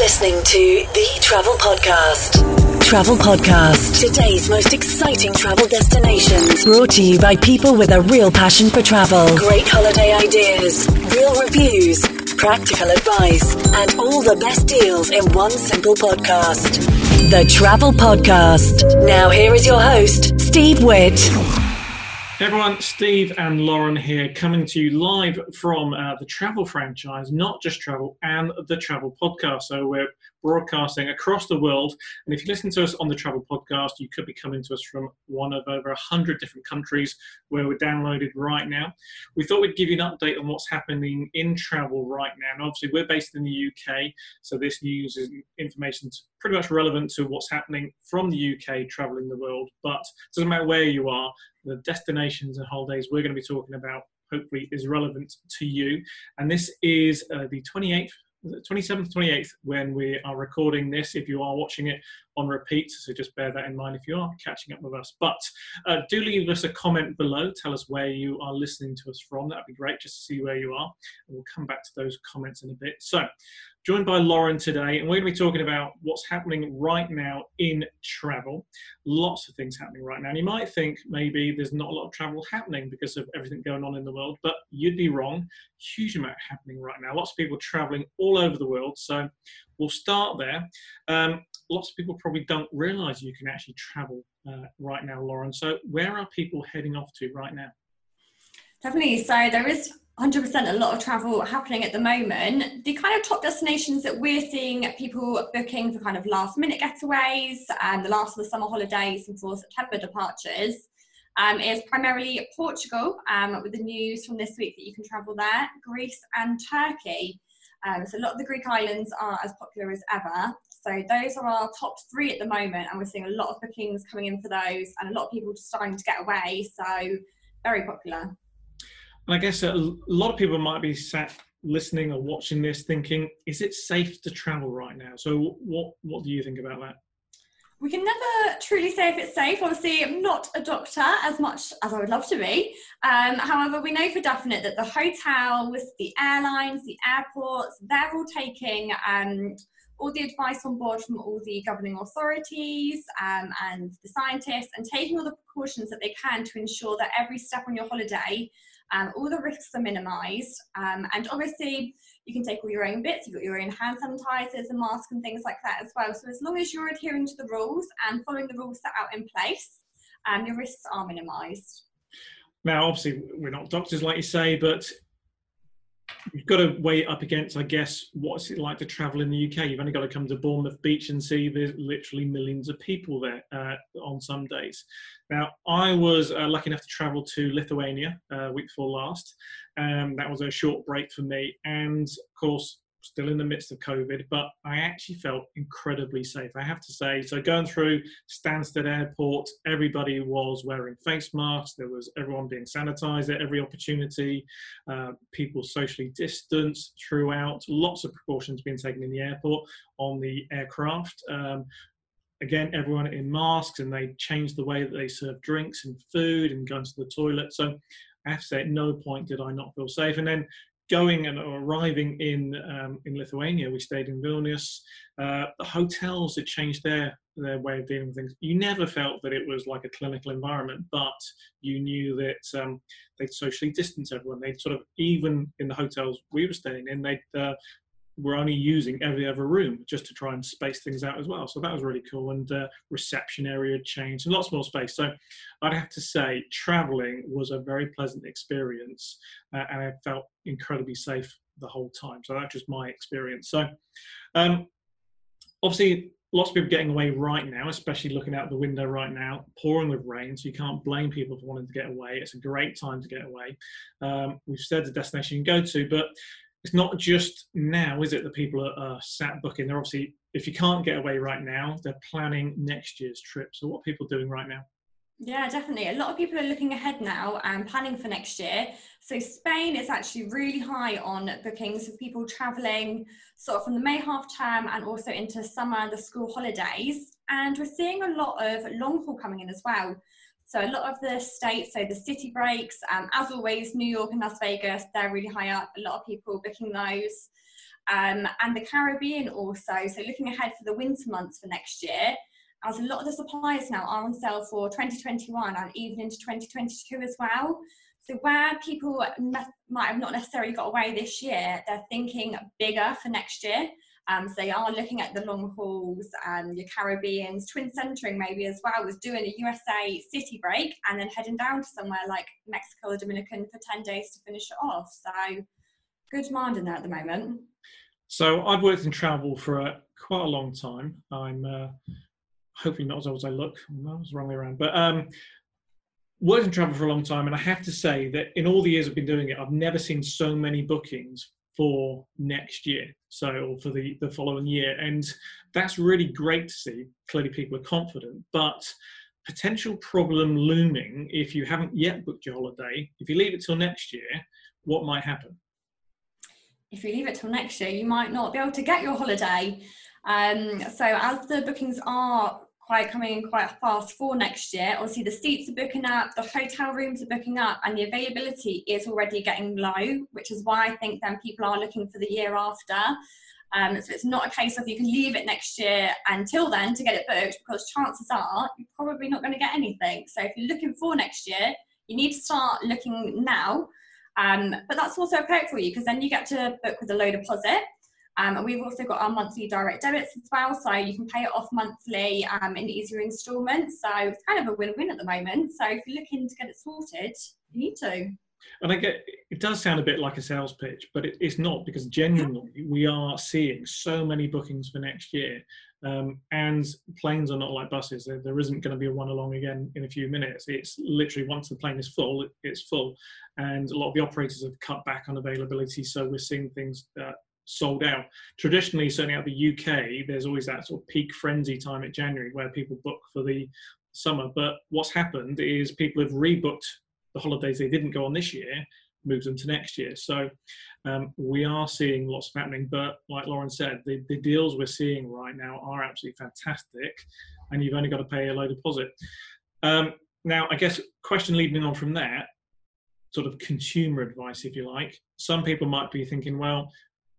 listening to the Travel Podcast. Travel Podcast. Today's most exciting travel destinations. Brought to you by people with a real passion for travel. Great holiday ideas, real reviews, practical advice, and all the best deals in one simple podcast. The Travel Podcast. Now, here is your host, Steve Witt. Everyone, Steve and Lauren here, coming to you live from uh, the travel franchise, not just travel, and the travel podcast. So we're broadcasting across the world. And if you listen to us on the travel podcast, you could be coming to us from one of over 100 different countries where we're downloaded right now. We thought we'd give you an update on what's happening in travel right now. And obviously, we're based in the UK, so this news is information pretty much relevant to what's happening from the UK traveling the world. But it doesn't matter where you are, the destinations and holidays we're going to be talking about hopefully is relevant to you. And this is uh, the 28th 27th, 28th, when we are recording this, if you are watching it on repeat. So just bear that in mind if you are catching up with us. But uh, do leave us a comment below. Tell us where you are listening to us from. That'd be great just to see where you are. And we'll come back to those comments in a bit. So joined by Lauren today, and we're going to be talking about what's happening right now in travel. Lots of things happening right now. And you might think maybe there's not a lot of travel happening because of everything going on in the world, but you'd be wrong. Huge amount happening right now. Lots of people traveling all over the world. So we'll start there. Um, lots of people probably don't realize you can actually travel uh, right now, Lauren. So where are people heading off to right now? Definitely. So there is 100% a lot of travel happening at the moment. The kind of top destinations that we're seeing people booking for kind of last minute getaways and the last of the summer holidays and for September departures um, is primarily Portugal, um, with the news from this week that you can travel there, Greece and Turkey. Um, so a lot of the Greek islands are as popular as ever. So those are our top three at the moment, and we're seeing a lot of bookings coming in for those, and a lot of people just starting to get away. So very popular. And I guess a lot of people might be sat listening or watching this thinking, is it safe to travel right now? So what what do you think about that? We can never truly say if it's safe. Obviously, I'm not a doctor as much as I would love to be. Um, however, we know for definite that the hotels, the airlines, the airports, they're all taking um, all the advice on board from all the governing authorities um, and the scientists and taking all the precautions that they can to ensure that every step on your holiday um, all the risks are minimised. Um, and obviously, you can take all your own bits. You've got your own hand sanitizers and masks and things like that as well. So as long as you're adhering to the rules and following the rules set out in place, um, your risks are minimised. Now, obviously, we're not doctors, like you say, but you've got to weigh it up against, I guess, what's it like to travel in the UK? You've only got to come to Bournemouth Beach and see there's literally millions of people there uh, on some days. Now, I was uh, lucky enough to travel to Lithuania uh, week before last. Um, that was a short break for me, and of course, still in the midst of COVID, but I actually felt incredibly safe. I have to say. So going through Stansted Airport, everybody was wearing face masks. There was everyone being sanitized at every opportunity. Uh, people socially distanced throughout. Lots of precautions being taken in the airport on the aircraft. Um, again, everyone in masks, and they changed the way that they serve drinks and food and going to the toilet. So I have to say, at no point did I not feel safe. And then going and arriving in um, in Lithuania, we stayed in Vilnius. Uh, the hotels had changed their their way of dealing with things. You never felt that it was like a clinical environment, but you knew that um, they'd socially distance everyone. They'd sort of even in the hotels we were staying in, they'd uh, we're only using every other room just to try and space things out as well. So that was really cool. And uh, reception area changed and lots more space. So I'd have to say, traveling was a very pleasant experience, uh, and I felt incredibly safe the whole time. So that's just my experience. So um, obviously. Lots of people getting away right now, especially looking out the window right now, pouring with rain. So you can't blame people for wanting to get away. It's a great time to get away. Um, we've said the destination you can go to, but it's not just now, is it? that people are, are sat booking. They're obviously, if you can't get away right now, they're planning next year's trip. So, what are people doing right now? Yeah, definitely. A lot of people are looking ahead now and planning for next year. So Spain is actually really high on bookings of people traveling sort of from the May half term and also into summer, the school holidays. And we're seeing a lot of long haul coming in as well. So a lot of the states, so the city breaks, um, as always, New York and Las Vegas, they're really high up. A lot of people booking those. um, and the Caribbean also. So looking ahead for the winter months for next year, as a lot of the suppliers now are on sale for 2021 and even into 2022 as well. So where people might have not necessarily got away this year, they're thinking bigger for next year. Um, so they are looking at the long hauls, and your Caribbeans, twin centering maybe as well, was doing a USA city break and then heading down to somewhere like Mexico or Dominican for 10 days to finish it off. So good demand in there at the moment. So I've worked in travel for a, quite a long time. I'm uh, hopefully not as old as I look. I was the wrong way around. But um, worked in travel for a long time, and I have to say that in all the years I've been doing it, I've never seen so many bookings for next year, so or for the the following year, and that's really great to see. Clearly, people are confident, but potential problem looming if you haven't yet booked your holiday. If you leave it till next year, what might happen? If you leave it till next year, you might not be able to get your holiday. Um, so as the bookings are quite coming in quite fast for next year. Obviously, the seats are booking up, the hotel rooms are booking up, and the availability is already getting low, which is why I think then people are looking for the year after. Um, so it's not a case of you can leave it next year until then to get it booked because chances are you're probably not going to get anything. So if you're looking for next year, you need to start looking now. Um, but that's also a perk for you because then you get to book with a low deposit. Um, and we've also got our monthly direct debits as well, so you can pay it off monthly um, in easier instalments. So it's kind of a win-win at the moment. So if you're looking to get it sorted, you need to. And I get it does sound a bit like a sales pitch, but it, it's not because genuinely we are seeing so many bookings for next year. Um, and planes are not like buses. There, there isn't going to be a one along again in a few minutes. It's literally once the plane is full, it, it's full. And a lot of the operators have cut back on availability. So we're seeing things that sold out. Traditionally, certainly out the UK, there's always that sort of peak frenzy time at January where people book for the summer. But what's happened is people have rebooked the holidays they didn't go on this year, moved them to next year. So um, we are seeing lots of happening. But like Lauren said, the, the deals we're seeing right now are absolutely fantastic, and you've only got to pay a low deposit. Um, now, I guess question leading on from that, sort of consumer advice, if you like. Some people might be thinking, well,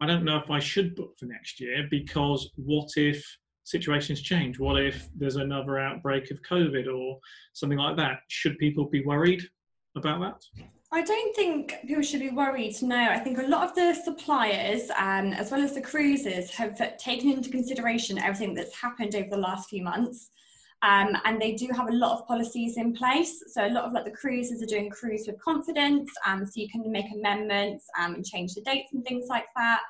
I don't know if I should book for next year because what if situations change? What if there's another outbreak of COVID or something like that? Should people be worried about that? I don't think people should be worried. No, I think a lot of the suppliers, um, as well as the cruises, have taken into consideration everything that's happened over the last few months. Um, and they do have a lot of policies in place. So a lot of like the cruises are doing cruise with confidence, um, so you can make amendments um, and change the dates and things like that.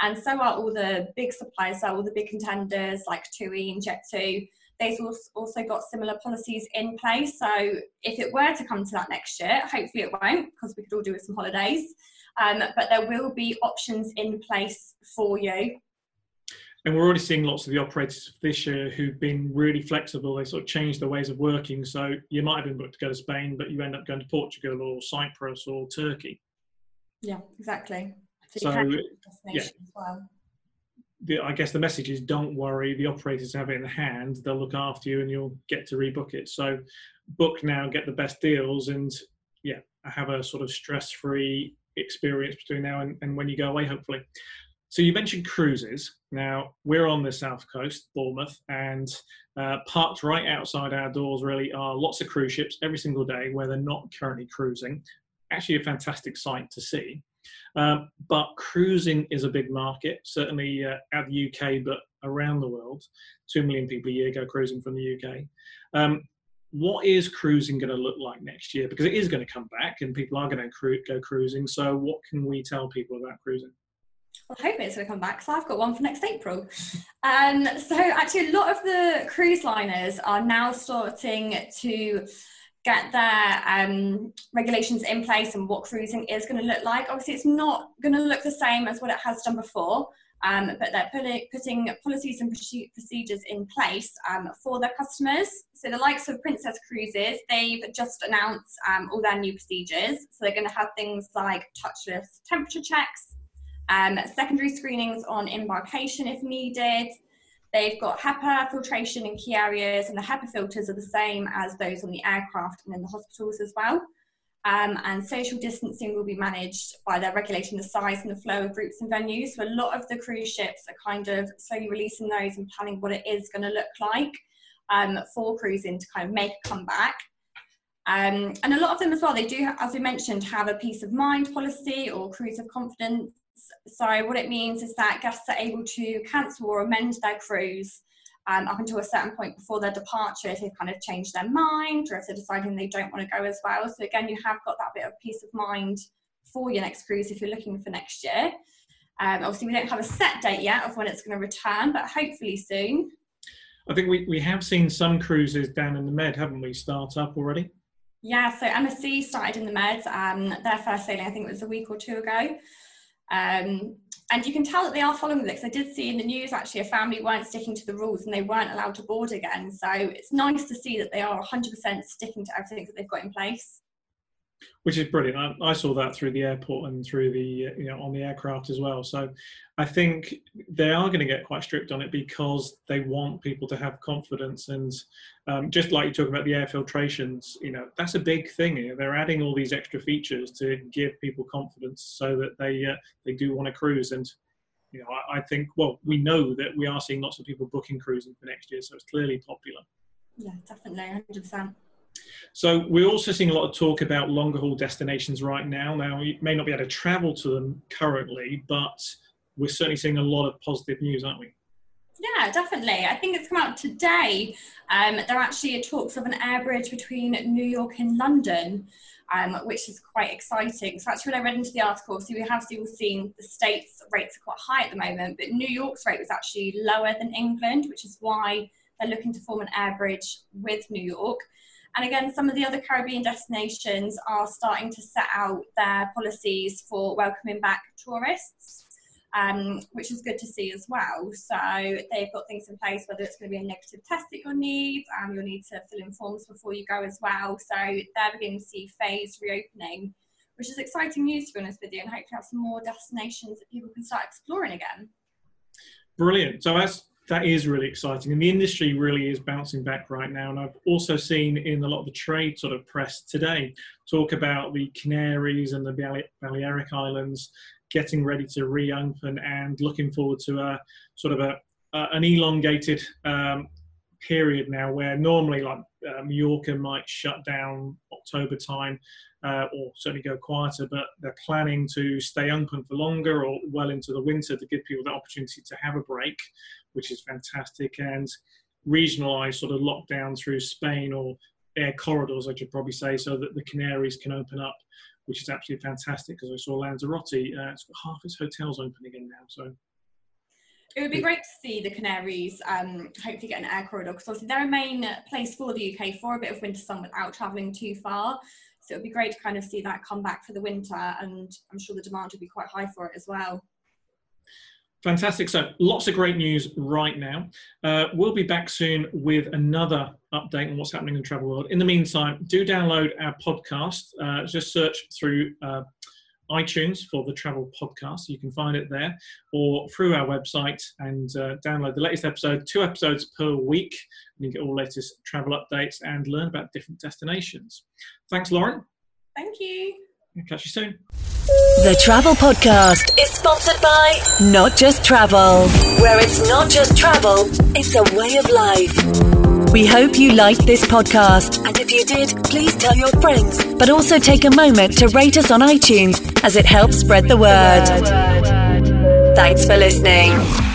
And so are all the big suppliers, so all the big contenders like TUI and Jet2. They've also got similar policies in place. So if it were to come to that next year, hopefully it won't, because we could all do with some holidays. Um, but there will be options in place for you and we're already seeing lots of the operators this year who've been really flexible. They sort of changed their ways of working. So you might have been booked to go to Spain, but you end up going to Portugal or Cyprus or Turkey. Yeah, exactly. So, yeah. Well. The, I guess the message is don't worry. The operators have it in hand. They'll look after you, and you'll get to rebook it. So book now, get the best deals, and yeah, have a sort of stress-free experience between now and, and when you go away, hopefully. So you mentioned cruises. Now we're on the south coast, Bournemouth, and uh, parked right outside our doors. Really are lots of cruise ships every single day where they're not currently cruising. Actually, a fantastic sight to see. Um, but cruising is a big market, certainly uh, out the UK, but around the world. Two million people a year go cruising from the UK. Um, what is cruising going to look like next year? Because it is going to come back, and people are going to cru- go cruising. So, what can we tell people about cruising? I hope it's going to come back. So I've got one for next April. Um, so actually, a lot of the cruise liners are now starting to get their um, regulations in place and what cruising is going to look like. Obviously, it's not going to look the same as what it has done before. Um, but they're putting, putting policies and procedures in place um, for their customers. So the likes of Princess Cruises, they've just announced um, all their new procedures. So they're going to have things like touchless temperature checks, um, secondary screenings on embarkation if needed. They've got HEPA filtration in key areas, and the HEPA filters are the same as those on the aircraft and in the hospitals as well. Um, and social distancing will be managed by their regulating the size and the flow of groups and venues. So a lot of the cruise ships are kind of slowly releasing those and planning what it is going to look like um, for cruising to kind of make a comeback. Um, and a lot of them as well, they do, as we mentioned, have a peace of mind policy or cruise of confidence. So what it means is that guests are able to cancel or amend their cruise um, up until a certain point before their departure if they've kind of changed their mind or if they're deciding they don't want to go as well. So again, you have got that bit of peace of mind for your next cruise if you're looking for next year. Um, obviously, we don't have a set date yet of when it's going to return, but hopefully soon. I think we, we have seen some cruises down in the Med, haven't we, start up already? Yeah, so MSC started in the Med. Um, their first sailing, I think, it was a week or two ago. Um, and you can tell that they are following this. I did see in the news actually a family weren't sticking to the rules and they weren't allowed to board again. So it's nice to see that they are 100% sticking to everything that they've got in place which is brilliant. I, I, saw that through the airport and through the you know on the aircraft as well. So I think they are going to get quite strict on it because they want people to have confidence and um, just like you talk about the air filtrations, you know that's a big thing. They're adding all these extra features to give people confidence so that they uh, they do want to cruise and. You know, I, I think. Well, we know that we are seeing lots of people booking cruising for next year, so it's clearly popular. Yeah, definitely, hundred percent. So we're also seeing a lot of talk about longer haul destinations right now. Now, you may not be able to travel to them currently, but we're certainly seeing a lot of positive news, aren't we? Yeah, definitely. I think it's come out today. Um, there are actually talks of an air bridge between New York and London, um, which is quite exciting. So actually, when I read into the article, so we have still seen the states' rates are quite high at the moment, but New York's rate was actually lower than England, which is why they're looking to form an air bridge with New York. And again, some of the other Caribbean destinations are starting to set out their policies for welcoming back tourists, um, which is good to see as well. So they've got things in place, whether it's going to be a negative test that you'll need, um, you'll need to fill in forms before you go as well. So they're beginning to see phase reopening, which is exciting news to be honest with you, and hopefully have some more destinations that people can start exploring again. Brilliant. So as that is really exciting. And the industry really is bouncing back right now. And I've also seen in a lot of the trade sort of press today talk about the Canaries and the Balearic Islands getting ready to reopen and looking forward to a sort of a, an elongated um, period now where normally like uh, Mallorca might shut down October time uh, or certainly go quieter, but they're planning to stay open for longer or well into the winter to give people the opportunity to have a break, which is fantastic, and regionalised sort of lockdown through Spain or air corridors, I should probably say, so that the Canaries can open up, which is absolutely fantastic because I saw Lanzarote, uh, it's got half its hotels open again now, so. It would be great to see the Canaries um, hopefully get an air corridor because obviously they're a main place for the UK for a bit of winter sun without travelling too far. So it would be great to kind of see that come back for the winter, and I'm sure the demand would be quite high for it as well. Fantastic. So, lots of great news right now. Uh, we'll be back soon with another update on what's happening in the travel world. In the meantime, do download our podcast. Uh, just search through uh, iTunes for the Travel Podcast. You can find it there or through our website and uh, download the latest episode, two episodes per week. And you get all latest travel updates and learn about different destinations. Thanks, Lauren. Thank you. I'll catch you soon. The Travel Podcast is sponsored by Not Just Travel, where it's not just travel, it's a way of life. We hope you liked this podcast, and if you did, please tell your friends, but also take a moment to rate us on iTunes as it helps spread the word. Thanks for listening.